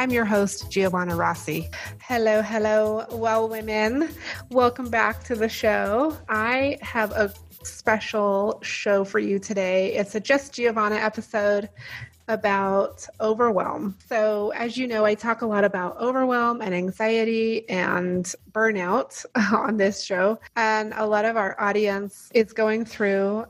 I'm your host, Giovanna Rossi. Hello, hello, well, women. Welcome back to the show. I have a special show for you today. It's a Just Giovanna episode about overwhelm. So, as you know, I talk a lot about overwhelm and anxiety and burnout on this show. And a lot of our audience is going through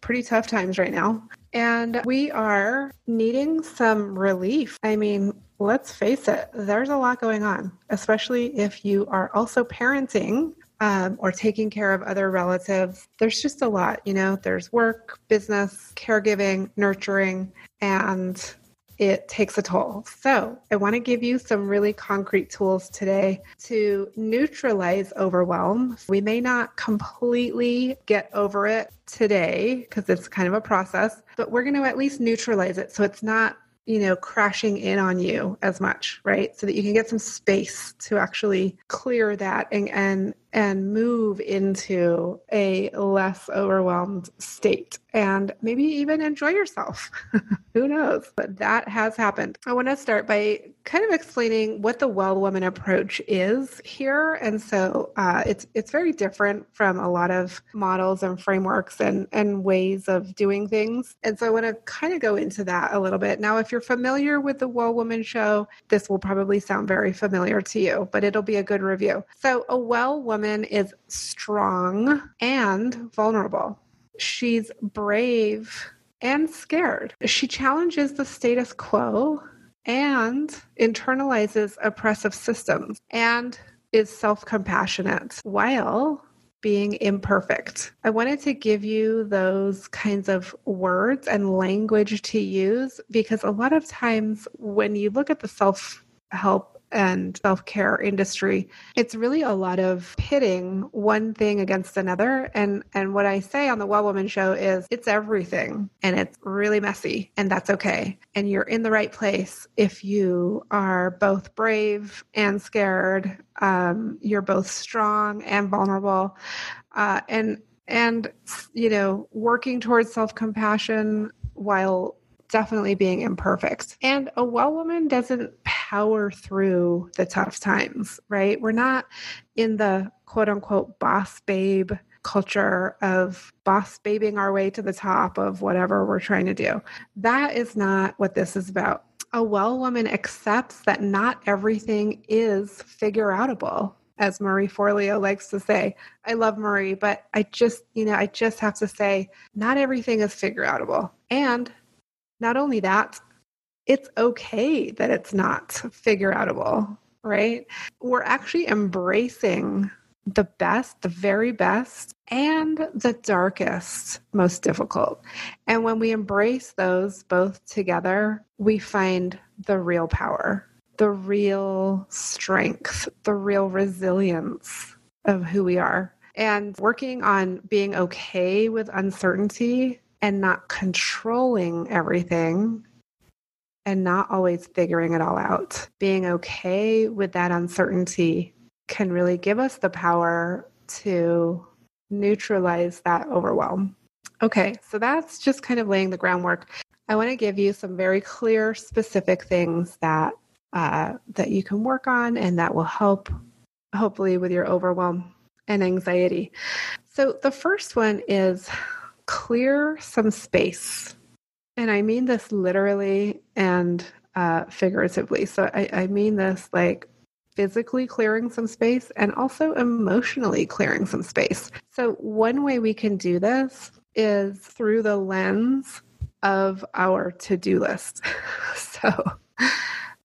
pretty tough times right now. And we are needing some relief. I mean, let's face it, there's a lot going on, especially if you are also parenting um, or taking care of other relatives. There's just a lot, you know, there's work, business, caregiving, nurturing, and it takes a toll. So, I want to give you some really concrete tools today to neutralize overwhelm. We may not completely get over it today because it's kind of a process, but we're going to at least neutralize it so it's not you know, crashing in on you as much, right? So that you can get some space to actually clear that and and and move into a less overwhelmed state and maybe even enjoy yourself. Who knows? But that has happened. I want to start by kind of explaining what the well woman approach is here. And so uh, it's it's very different from a lot of models and frameworks and, and ways of doing things. And so I want to kind of go into that a little bit. Now, if you're familiar with the Well Woman show, this will probably sound very familiar to you, but it'll be a good review. So a well woman woman is strong and vulnerable. She's brave and scared. She challenges the status quo and internalizes oppressive systems and is self compassionate while being imperfect. I wanted to give you those kinds of words and language to use because a lot of times when you look at the self help and self care industry, it's really a lot of pitting one thing against another. And and what I say on the Well Woman show is it's everything and it's really messy and that's okay. And you're in the right place if you are both brave and scared. Um, you're both strong and vulnerable. Uh, and and you know working towards self compassion while definitely being imperfect. And a well woman doesn't power through the tough times, right? We're not in the quote unquote boss babe culture of boss babing our way to the top of whatever we're trying to do. That is not what this is about. A well woman accepts that not everything is figure outable as Marie Forleo likes to say. I love Marie, but I just, you know, I just have to say, not everything is figure outable. And not only that, it's okay that it's not figure outable, right? We're actually embracing the best, the very best, and the darkest, most difficult. And when we embrace those both together, we find the real power, the real strength, the real resilience of who we are. And working on being okay with uncertainty and not controlling everything and not always figuring it all out. Being okay with that uncertainty can really give us the power to neutralize that overwhelm. Okay, so that's just kind of laying the groundwork. I want to give you some very clear, specific things that uh, that you can work on and that will help, hopefully, with your overwhelm and anxiety. So the first one is clear some space. And I mean this literally and uh, figuratively. So I, I mean this like physically clearing some space and also emotionally clearing some space. So, one way we can do this is through the lens of our to do list. so,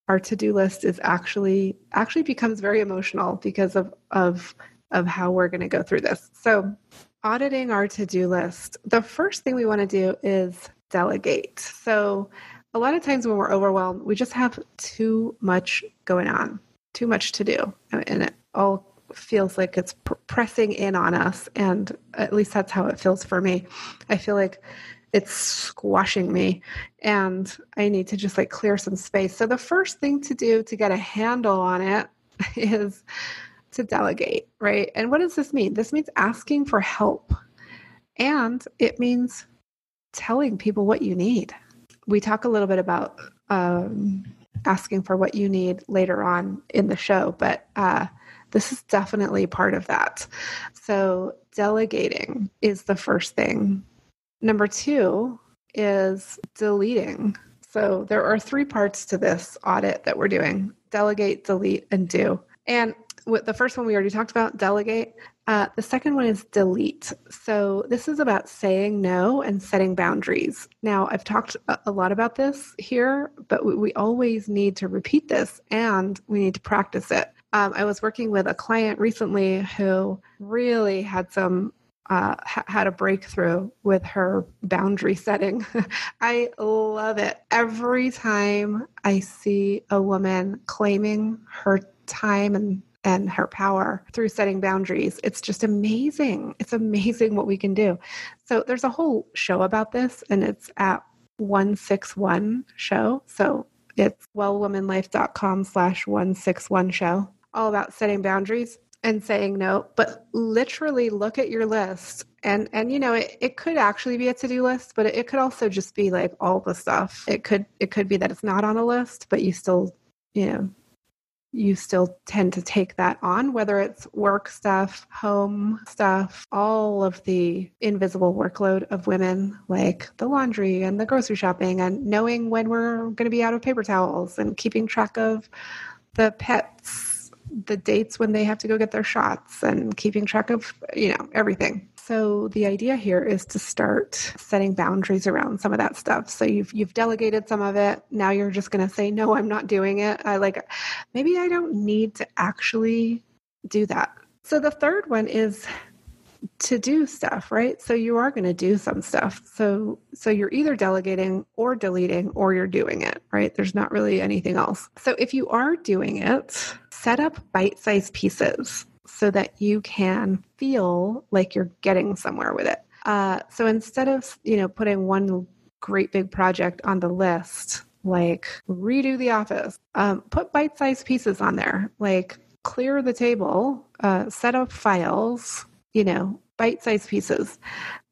our to do list is actually actually becomes very emotional because of of of how we're going to go through this. So, auditing our to do list, the first thing we want to do is delegate. So, a lot of times when we're overwhelmed, we just have too much going on, too much to do. And it all feels like it's pressing in on us. And at least that's how it feels for me. I feel like it's squashing me and I need to just like clear some space. So the first thing to do to get a handle on it is to delegate, right? And what does this mean? This means asking for help. And it means telling people what you need. We talk a little bit about um, asking for what you need later on in the show, but uh, this is definitely part of that. So, delegating is the first thing Number two is deleting. So there are three parts to this audit that we're doing delegate, delete, and do. And the first one we already talked about, delegate. Uh, the second one is delete. So this is about saying no and setting boundaries. Now, I've talked a lot about this here, but we, we always need to repeat this and we need to practice it. Um, I was working with a client recently who really had some uh, ha- had a breakthrough with her boundary setting. I love it. Every time I see a woman claiming her time and and her power through setting boundaries. It's just amazing. It's amazing what we can do. So there's a whole show about this and it's at 161 show. So it's wellwomanlife.com slash 161 show all about setting boundaries and saying no but literally look at your list and and you know it, it could actually be a to-do list but it, it could also just be like all the stuff it could it could be that it's not on a list but you still you know you still tend to take that on, whether it's work stuff, home stuff, all of the invisible workload of women, like the laundry and the grocery shopping, and knowing when we're going to be out of paper towels and keeping track of the pets the dates when they have to go get their shots and keeping track of, you know, everything. So the idea here is to start setting boundaries around some of that stuff. So you've you've delegated some of it. Now you're just going to say no, I'm not doing it. I like maybe I don't need to actually do that. So the third one is to do stuff, right? So you are going to do some stuff. So so you're either delegating or deleting or you're doing it, right? There's not really anything else. So if you are doing it, set up bite-sized pieces so that you can feel like you're getting somewhere with it. Uh, so instead of you know putting one great big project on the list, like redo the office, um, put bite-sized pieces on there, like clear the table, uh, set up files, you know, bite sized pieces.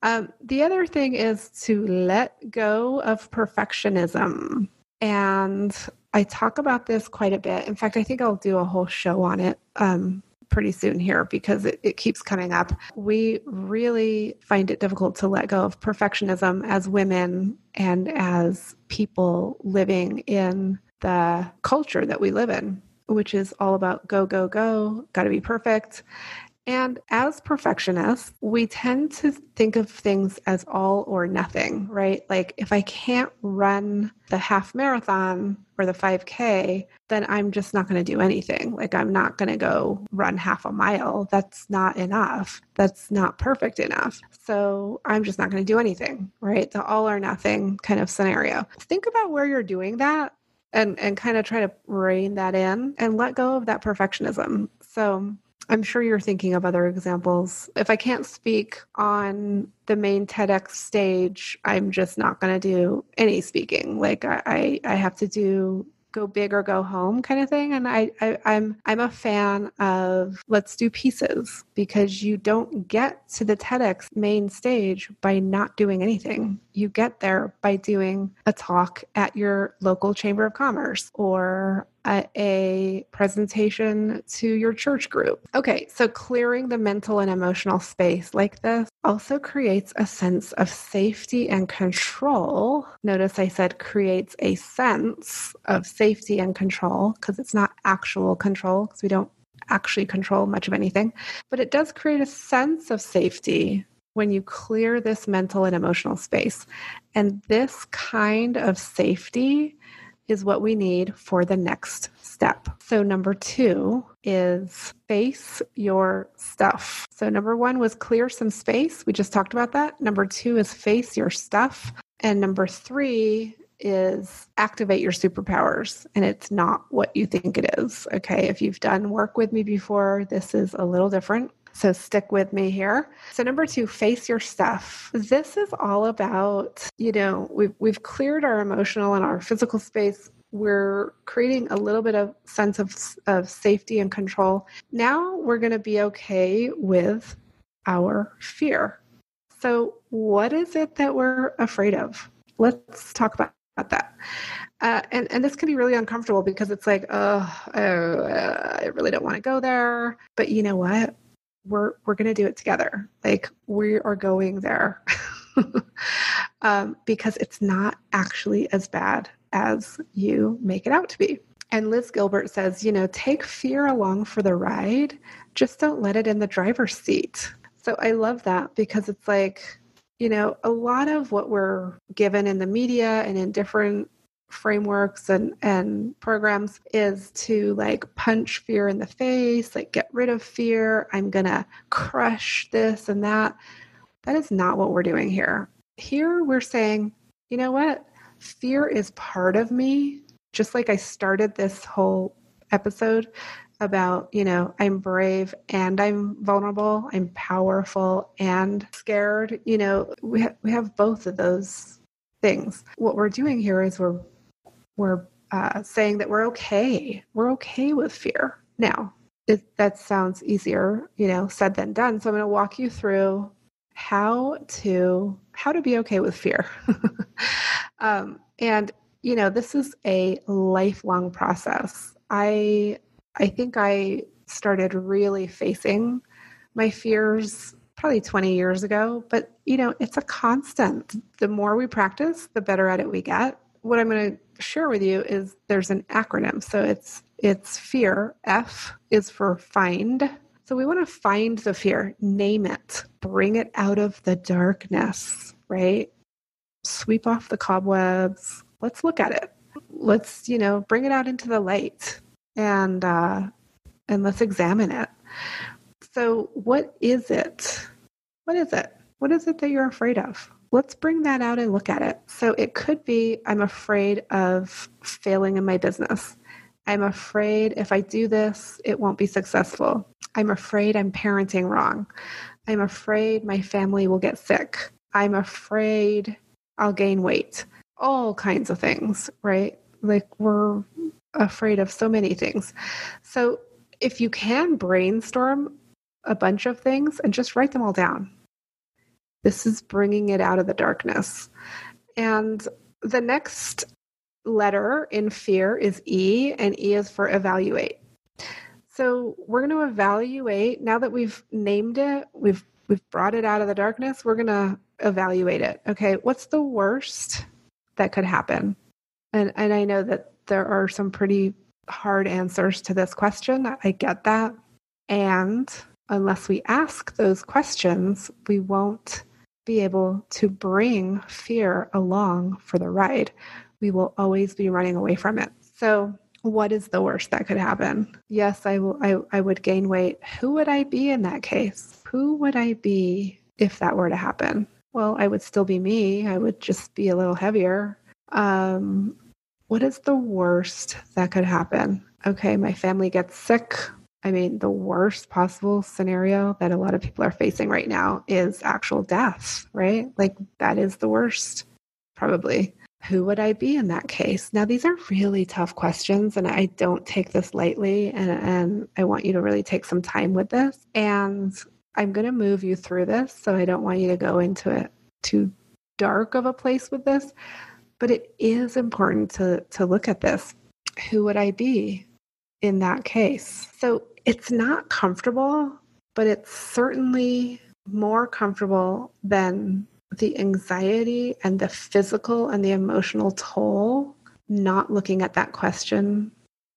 Um, the other thing is to let go of perfectionism. And I talk about this quite a bit. In fact, I think I'll do a whole show on it um, pretty soon here because it, it keeps coming up. We really find it difficult to let go of perfectionism as women and as people living in the culture that we live in, which is all about go, go, go, got to be perfect. And as perfectionists, we tend to think of things as all or nothing, right? Like if I can't run the half marathon or the 5K, then I'm just not going to do anything. Like I'm not going to go run half a mile. That's not enough. That's not perfect enough. So I'm just not going to do anything, right? The all or nothing kind of scenario. Think about where you're doing that and and kind of try to rein that in and let go of that perfectionism. So I'm sure you're thinking of other examples. If I can't speak on the main TEDx stage, I'm just not going to do any speaking. Like I, I have to do go big or go home kind of thing and I, I i'm i'm a fan of let's do pieces because you don't get to the tedx main stage by not doing anything you get there by doing a talk at your local chamber of commerce or a, presentation to your church group. Okay, so clearing the mental and emotional space like this also creates a sense of safety and control. Notice I said creates a sense of safety and control because it's not actual control because we don't actually control much of anything, but it does create a sense of safety when you clear this mental and emotional space. And this kind of safety is what we need for the next step. So, number two is face your stuff. So, number one was clear some space. We just talked about that. Number two is face your stuff. And number three is activate your superpowers, and it's not what you think it is. Okay. If you've done work with me before, this is a little different. So stick with me here. So number two, face your stuff. This is all about, you know, we've we've cleared our emotional and our physical space. We're creating a little bit of sense of, of safety and control. Now we're going to be okay with our fear. So, what is it that we're afraid of? Let's talk about, about that. Uh, and, and this can be really uncomfortable because it's like, oh, oh uh, I really don't want to go there. But you know what? We're we're going to do it together. Like we are going there. Um, because it's not actually as bad as you make it out to be. And liz gilbert says you know take fear along for the ride. Just don't let it in the driver's seat. So i love that because it's like you know a lot of what we're given in the media and in different frameworks and and programs is to like punch fear in the face like get rid of fear. I'm gonna crush this and that. That is not what we're doing here. Here we're saying you know what? Fear is part of me. Just like i started this whole episode about you know i'm brave and i'm vulnerable i'm powerful and scared you know we, ha- we have both of those things. What we're doing here is we're we're uh, saying that we're okay. We're okay with fear. Now, it, that sounds easier, you know, said than done. So I'm going to walk you through how to how to be okay with fear. um, and you know, this is a lifelong process. I I think I started really facing my fears probably 20 years ago, but you know, it's a constant. The more we practice, the better at it we get. What I'm going to share with you is there's an acronym. So it's it's fear. F is for find. So we want to find the fear, name it, bring it out of the darkness, right? Sweep off the cobwebs. Let's look at it. Let's, you know, bring it out into the light and uh and let's examine it. So what is it? What is it? What is it that you're afraid of? Let's bring that out and look at it. So it could be I'm afraid of failing in my business. I'm afraid if I do this, it won't be successful. I'm afraid I'm parenting wrong. I'm afraid my family will get sick. I'm afraid I'll gain weight. All kinds of things, right? Like we're afraid of so many things. So if you can brainstorm a bunch of things and just write them all down, this is bringing it out of the darkness. And the next letter in fear is E, and E is for evaluate. So we're going to evaluate now that we've named it, we've we've brought it out of the darkness, we're going to evaluate it. Okay, what's the worst that could happen? And and I know that there are some pretty hard answers to this question. I get that. And unless we ask those questions, we won't be able to bring fear along for the ride. We will always be running away from it. So, what is the worst that could happen? Yes, I will I, I would gain weight. Who would I be in that case? Who would I be if that were to happen? Well, I would still be me. I would just be a little heavier. Um, what is the worst that could happen? Okay, my family gets sick. I mean, the worst possible scenario that a lot of people are facing right now is actual death, right? Like, that is the worst, probably. Who would I be in that case? Now, these are really tough questions, and I don't take this lightly, and, and I want you to really take some time with this. And I'm going to move you through this, so I don't want you to go into it too dark of a place with this, but it is important to, to look at this. Who would I be? In that case. So it's not comfortable, but it's certainly more comfortable than the anxiety and the physical and the emotional toll not looking at that question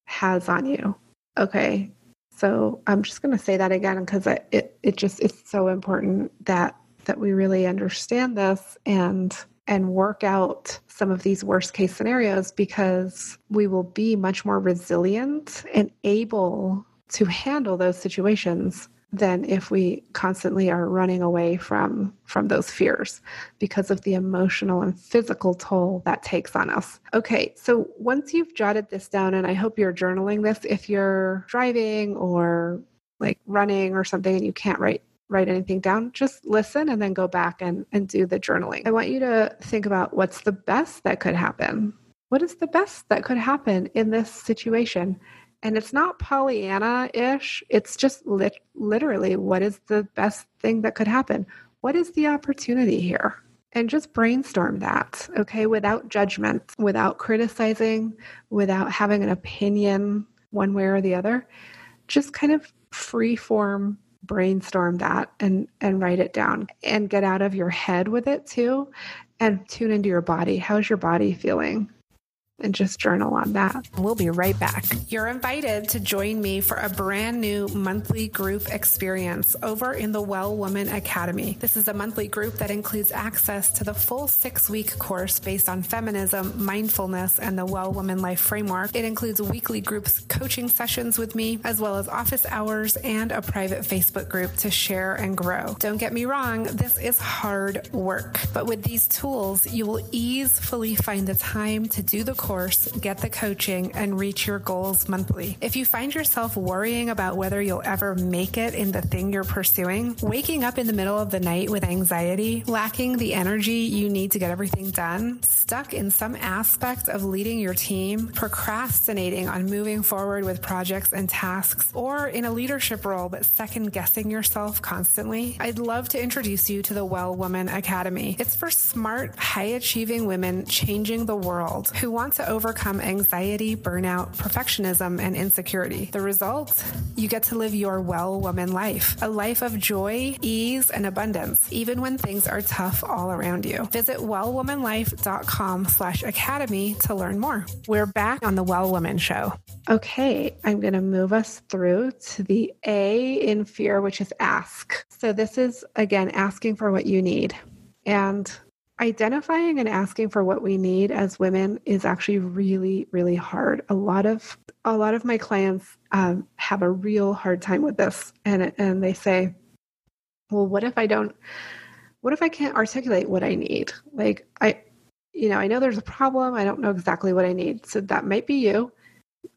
has on you. Okay. So I'm just going to say that again because it it just it's so important that that we really understand this and and work out some of these worst case scenarios because we will be much more resilient and able to handle those situations than if we constantly are running away from from those fears because of the emotional and physical toll that takes on us. Okay, so once you've jotted this down and I hope you're journaling this if you're driving or like running or something and you can't write write anything down just listen and then go back and and do the journaling i want you to think about what's the best that could happen what is the best that could happen in this situation and it's not Pollyanna ish. It's just lit- literally what is the best thing that could happen? What is the opportunity here? And just brainstorm that, okay, without judgment, without criticizing, without having an opinion one way or the other. Just kind of free form brainstorm that and and write it down and get out of your head with it too and tune into your body. How's your body feeling? And just journal on that. We'll be right back. You're invited to join me for a brand new monthly group experience over in the Well Woman Academy. This is a monthly group that includes access to the full six week course based on feminism, mindfulness, and the Well Woman Life Framework. It includes weekly groups coaching sessions with me, as well as office hours and a private Facebook group to share and grow. Don't get me wrong, this is hard work, but with these tools, you will easily find the time to do the course, get the coaching, and reach your goals monthly. If you find yourself worrying about whether you'll ever make it in the thing you're pursuing, waking up in the middle of the night with anxiety, lacking the energy you need to get everything done, stuck in some aspect of leading your team, procrastinating on moving forward with projects and tasks, or in a leadership role but second guessing yourself constantly, I'd love to introduce you to the Well Woman Academy. It's for smart, high achieving women changing the world who want to overcome anxiety, burnout, perfectionism, and insecurity. The result? You get to live your well woman life, a life of joy, ease, and abundance, even when things are tough all around you. Visit wellwomanlife.com slash academy to learn more. We're back on the Well Woman Show. Okay, I'm going to move us through to the A in fear, which is ask. So this is, again, asking for what you need. And identifying and asking for what we need as women is actually really really hard. A lot of a lot of my clients um, have a real hard time with this and and they say well what if i don't what if i can't articulate what i need? Like i you know i know there's a problem. I don't know exactly what i need. So that might be you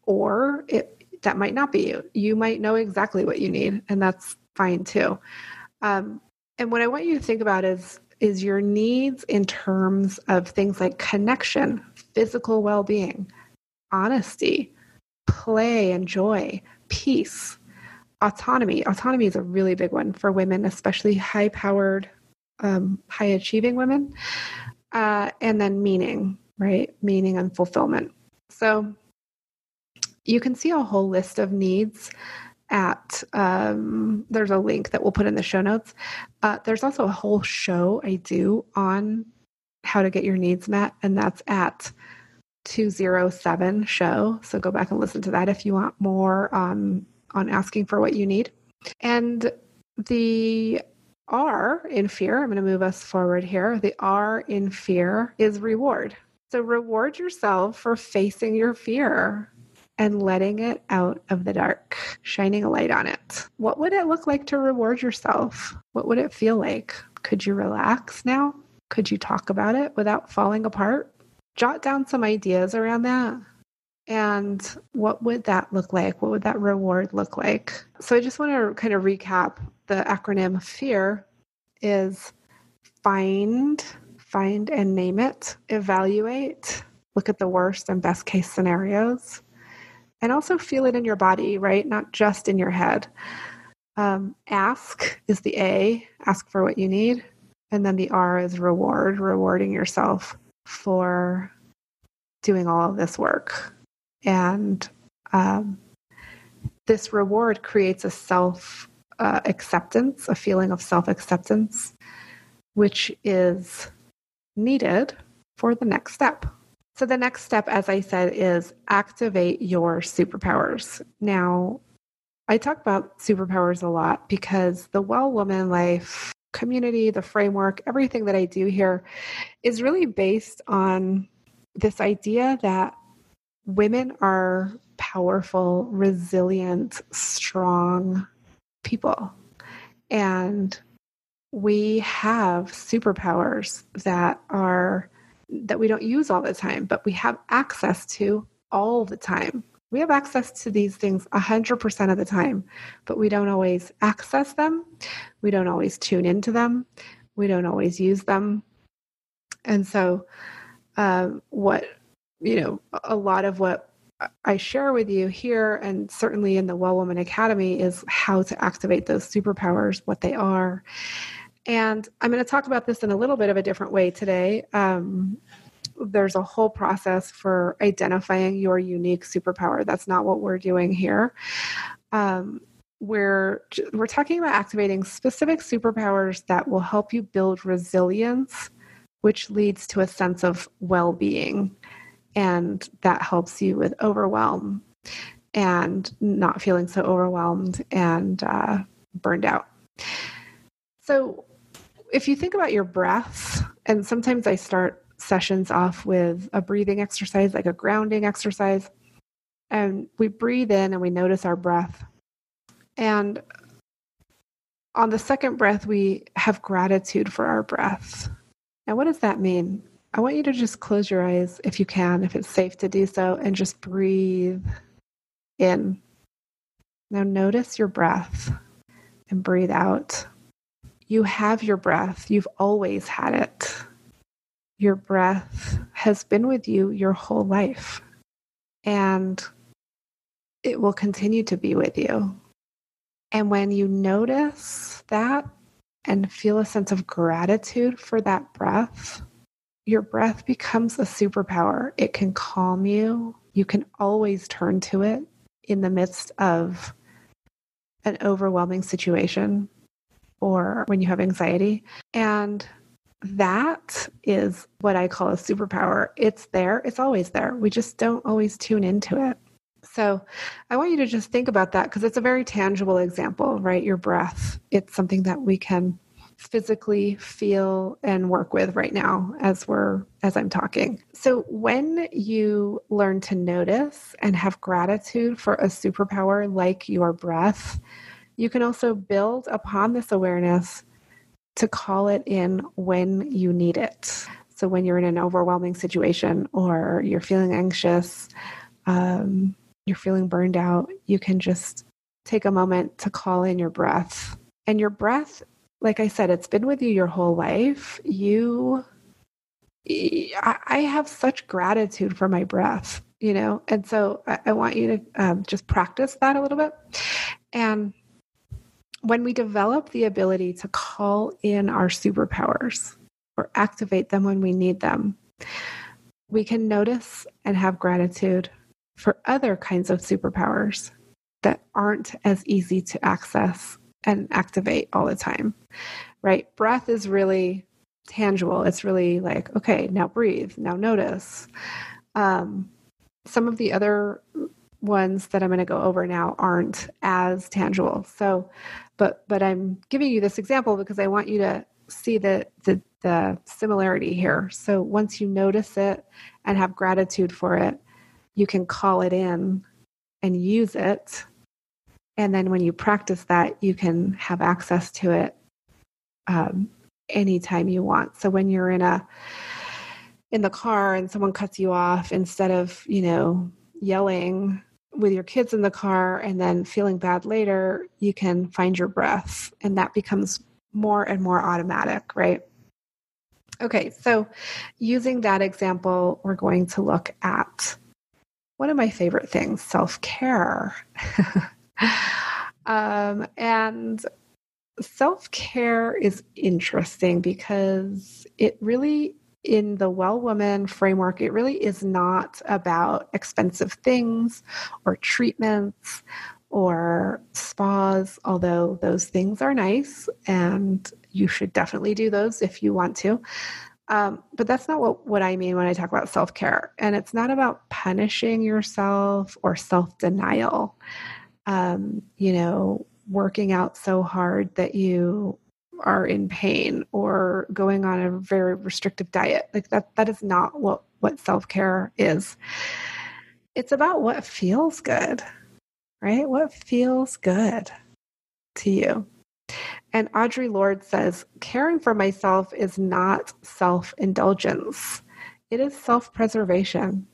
or it that might not be you. You might know exactly what you need and that's fine too. Um, and what i want you to think about is is your needs in terms of things like connection, physical well being, honesty, play and joy, peace, autonomy. Autonomy is a really big one for women, especially high powered, um, high achieving women. Uh, and then meaning, right? Meaning and fulfillment. So you can see a whole list of needs at um, there's a link that we'll put in the show notes. Uh, there's also a whole show i do on how to get your needs met and that's at 207 show. So go back and listen to that if you want more um, on asking for what you need. And the r in fear i'm going to move us forward here. The r in fear is reward. So reward yourself for facing your fear and letting it out of the dark, shining a light on it. What would it look like to reward yourself? What would it feel like? Could you relax now? Could you talk about it without falling apart? Jot down some ideas around that. And what would that look like? What would that reward look like? So I just want to kind of recap the acronym FEAR is find, find and name it, evaluate, look at the worst and best case scenarios, and also feel it in your body, right? Not just in your head. Um, ask is the A, ask for what you need. And then the R is reward, rewarding yourself for doing all of this work. And um, this reward creates a self uh, acceptance, a feeling of self acceptance, which is needed for the next step. So, the next step, as I said, is activate your superpowers. Now, I talk about superpowers a lot because the Well Woman Life community, the framework, everything that I do here is really based on this idea that women are powerful, resilient, strong people. And we have superpowers that are that we don't use all the time, but we have access to all the time. We have access to these things 100% of the time, but we don't always access them. We don't always tune into them. We don't always use them. And so, um, what, you know, a lot of what I share with you here and certainly in the Well Woman Academy is how to activate those superpowers, what they are. And I'm going to talk about this in a little bit of a different way today. Um, there's a whole process for identifying your unique superpower. That's not what we're doing here. Um, we're we're talking about activating specific superpowers that will help you build resilience, which leads to a sense of well-being, and that helps you with overwhelm and not feeling so overwhelmed and uh, burned out. So, if you think about your breath, and sometimes I start sessions off with a breathing exercise, like a grounding exercise. And we breathe in and we notice our breath. And on the second breath, we have gratitude for our breath. Now, what does that mean? I want you to just close your eyes if you can, if it's safe to do so, and just breathe in. Now, notice your breath and breathe out. You have your breath, you've always had it your breath has been with you your whole life and it will continue to be with you. And when you notice that and feel a sense of gratitude for that breath, your breath becomes a superpower. It can calm you. You can always turn to it in the midst of an overwhelming situation or when you have anxiety. And that is what I call a superpower. It's there, it's always there. We just don't always tune into it. So I want you to just think about that because it's a very tangible example, right? Your breath. It's something that we can physically feel and work with right now as we're as I'm talking. So when you learn to notice and have gratitude for a superpower like your breath, you can also build upon this awareness to call it in when you need it. So, when you're in an overwhelming situation or you're feeling anxious, um, you're feeling burned out, you can just take a moment to call in your breath. And your breath, like I said, it's been with you your whole life. You, I have such gratitude for my breath, you know, and so I, want you to um, just practice that a little bit. And when we develop the ability to call in our superpowers or activate them when we need them, we can notice and have gratitude for other kinds of superpowers that aren't as easy to access and activate all the time, right? Breath is really tangible. It's really like, okay, now breathe, now notice. Um, some of the other ones that I'm going to go over now aren't as tangible. So, but but I'm giving you this example because I want you to see the the, the similarity here. So once you notice it and have gratitude for it, you can call it in and use it. And then when you practice that, you can have access to it um, anytime you want. So when you're in a in the car and someone cuts you off, instead of you know yelling with your kids in the car and then feeling bad later, you can find your breath and that becomes more and more automatic, right? Okay, so using that example, we're going to look at one of my favorite things self care. um, and self care is interesting because it really in the Well Woman framework, it really is not about expensive things or treatments or spas, although those things are nice and you should definitely do those if you want to. Um, but that's not what, what I mean when I talk about self care. And it's not about punishing yourself or self denial. Um, you know, working out so hard that you are in pain or going on a very restrictive diet. Like that that is not what what self-care is. It's about what feels good. Right? What feels good to you. And Audre Lorde says, caring for myself is not self indulgence, it is self preservation.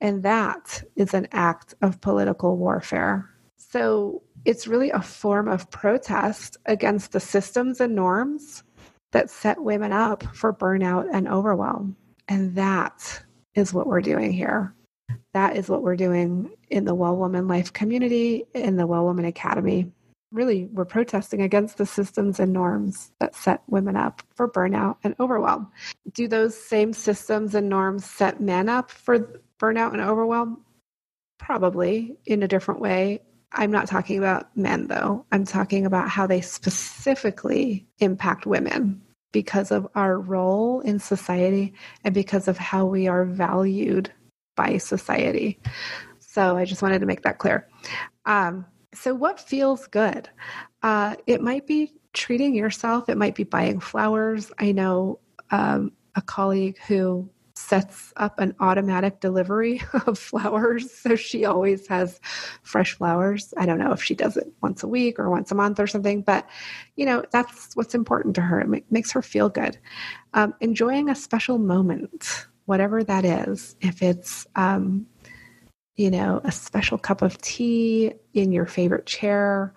And that is an act of political warfare. So it's really a form of protest against the systems and norms that set women up for burnout and overwhelm. And that is what we're doing here. That is what we're doing in the Well Woman Life community, in the Well Woman Academy really we're protesting against the systems and norms that set women up for burnout and overwhelm. Do those same systems and norms set men up for burnout and overwhelm? Probably in a different way. I'm not talking about men though. I'm talking about how they specifically impact women because of our role in society and because of how we are valued by society. So I just wanted to make that clear. Um, so, what feels good? Uh, it might be treating yourself, it might be buying flowers. I know um, a colleague who sets up an automatic delivery of flowers. So she always has fresh flowers. I don't know if she does it once a week or once a month or something, but you know, that's what's important to her. It makes her feel good. Um, enjoying a special moment, whatever that is, if it's um, you know, a special cup of tea in your favorite chair.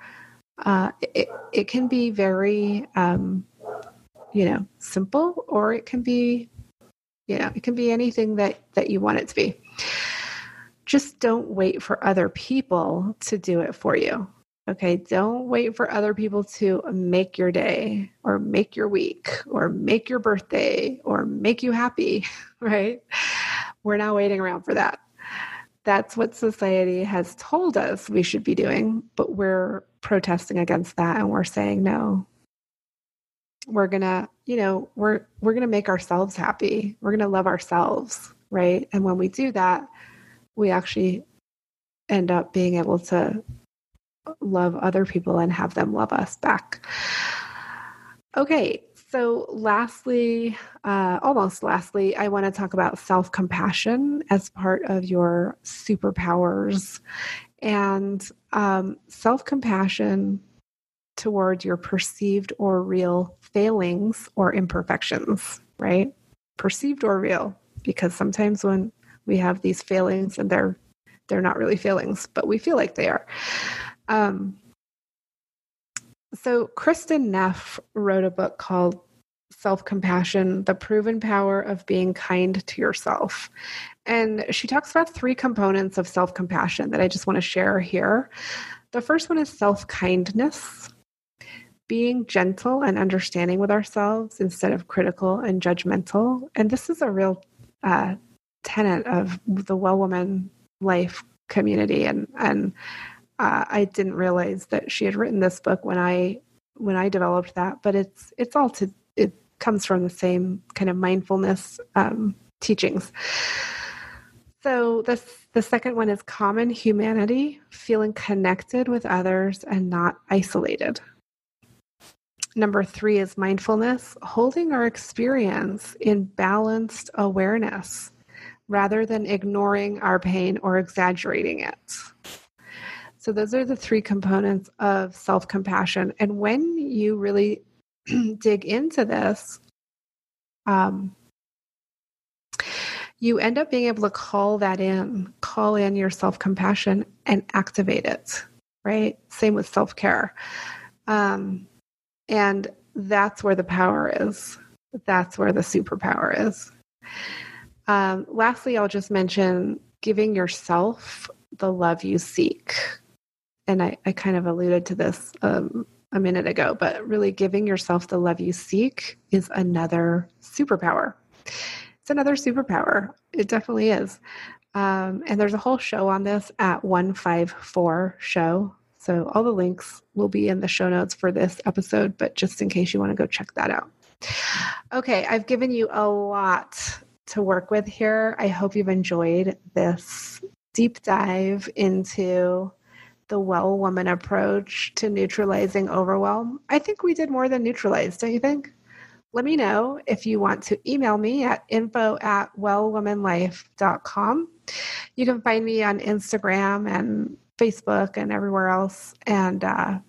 Uh, it, it can be very, um, you know, simple, or it can be, you know, it can be anything that that you want it to be. Just don't wait for other people to do it for you. Okay, don't wait for other people to make your day or make your week or make your birthday or make you happy, right? We're not waiting around for that that's what society has told us we should be doing, but we're protesting against that and we're saying no. We're going to, you know, we're we're going to make ourselves happy. We're going to love ourselves, right? And when we do that, we actually end up being able to love other people and have them love us back. Okay, so, lastly, uh, almost lastly, I want to talk about self compassion as part of your superpowers and um, self compassion toward your perceived or real failings or imperfections, right? Perceived or real, because sometimes when we have these failings and they're they're not really failings, but we feel like they are. Um, so Kristin Neff wrote a book called self compassion, the proven power of being kind to yourself. And she talks about three components of self compassion that I just want to share here. The first one is self kindness, being gentle and understanding with ourselves instead of critical and judgmental. And this is a real uh, tenet of the well woman life community. And, and uh, I didn't realize that she had written this book when I when I developed that, but it's it's all to it comes from the same kind of mindfulness um, teachings. So this the second one is common humanity, feeling connected with others and not isolated. Number three is mindfulness, holding our experience in balanced awareness rather than ignoring our pain or exaggerating it. So, those are the three components of self compassion. And when you really dig into this, um, you end up being able to call that in, call in your self compassion and activate it, right? Same with self care. Um, and that's where the power is. That's where the superpower is. Um, lastly, I'll just mention giving yourself the love you seek. And I, I kind of alluded to this um, a minute ago, but really giving yourself the love you seek is another superpower. It's another superpower. It definitely is. Um, and there's a whole show on this at 154 show. So all the links will be in the show notes for this episode, but just in case you want to go check that out. Okay, I've given you a lot to work with here. I hope you've enjoyed this deep dive into the well woman approach to neutralizing overwhelm. I think we did more than neutralize, don't you think? Let me know if you want to email me at info at wellwomanlife.com. You can find me on Instagram and Facebook and everywhere else. And uh,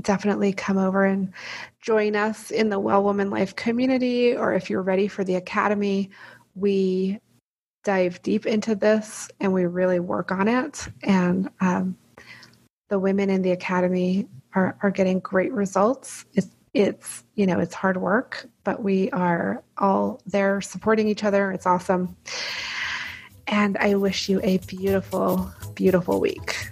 definitely come over and join us in the Well Woman Life community, or if you're ready for the academy, we dive deep into this and we really work on it. And um, the women in the academy are, are getting great results. It's, it's, you know, it's hard work, but we are all there supporting each other. It's awesome. And I wish you a beautiful, beautiful week.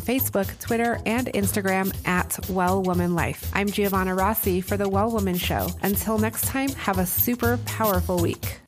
Facebook, Twitter, and Instagram at Well Woman Life. I'm Giovanna Rossi for The Well Woman Show. Until next time, have a super powerful week.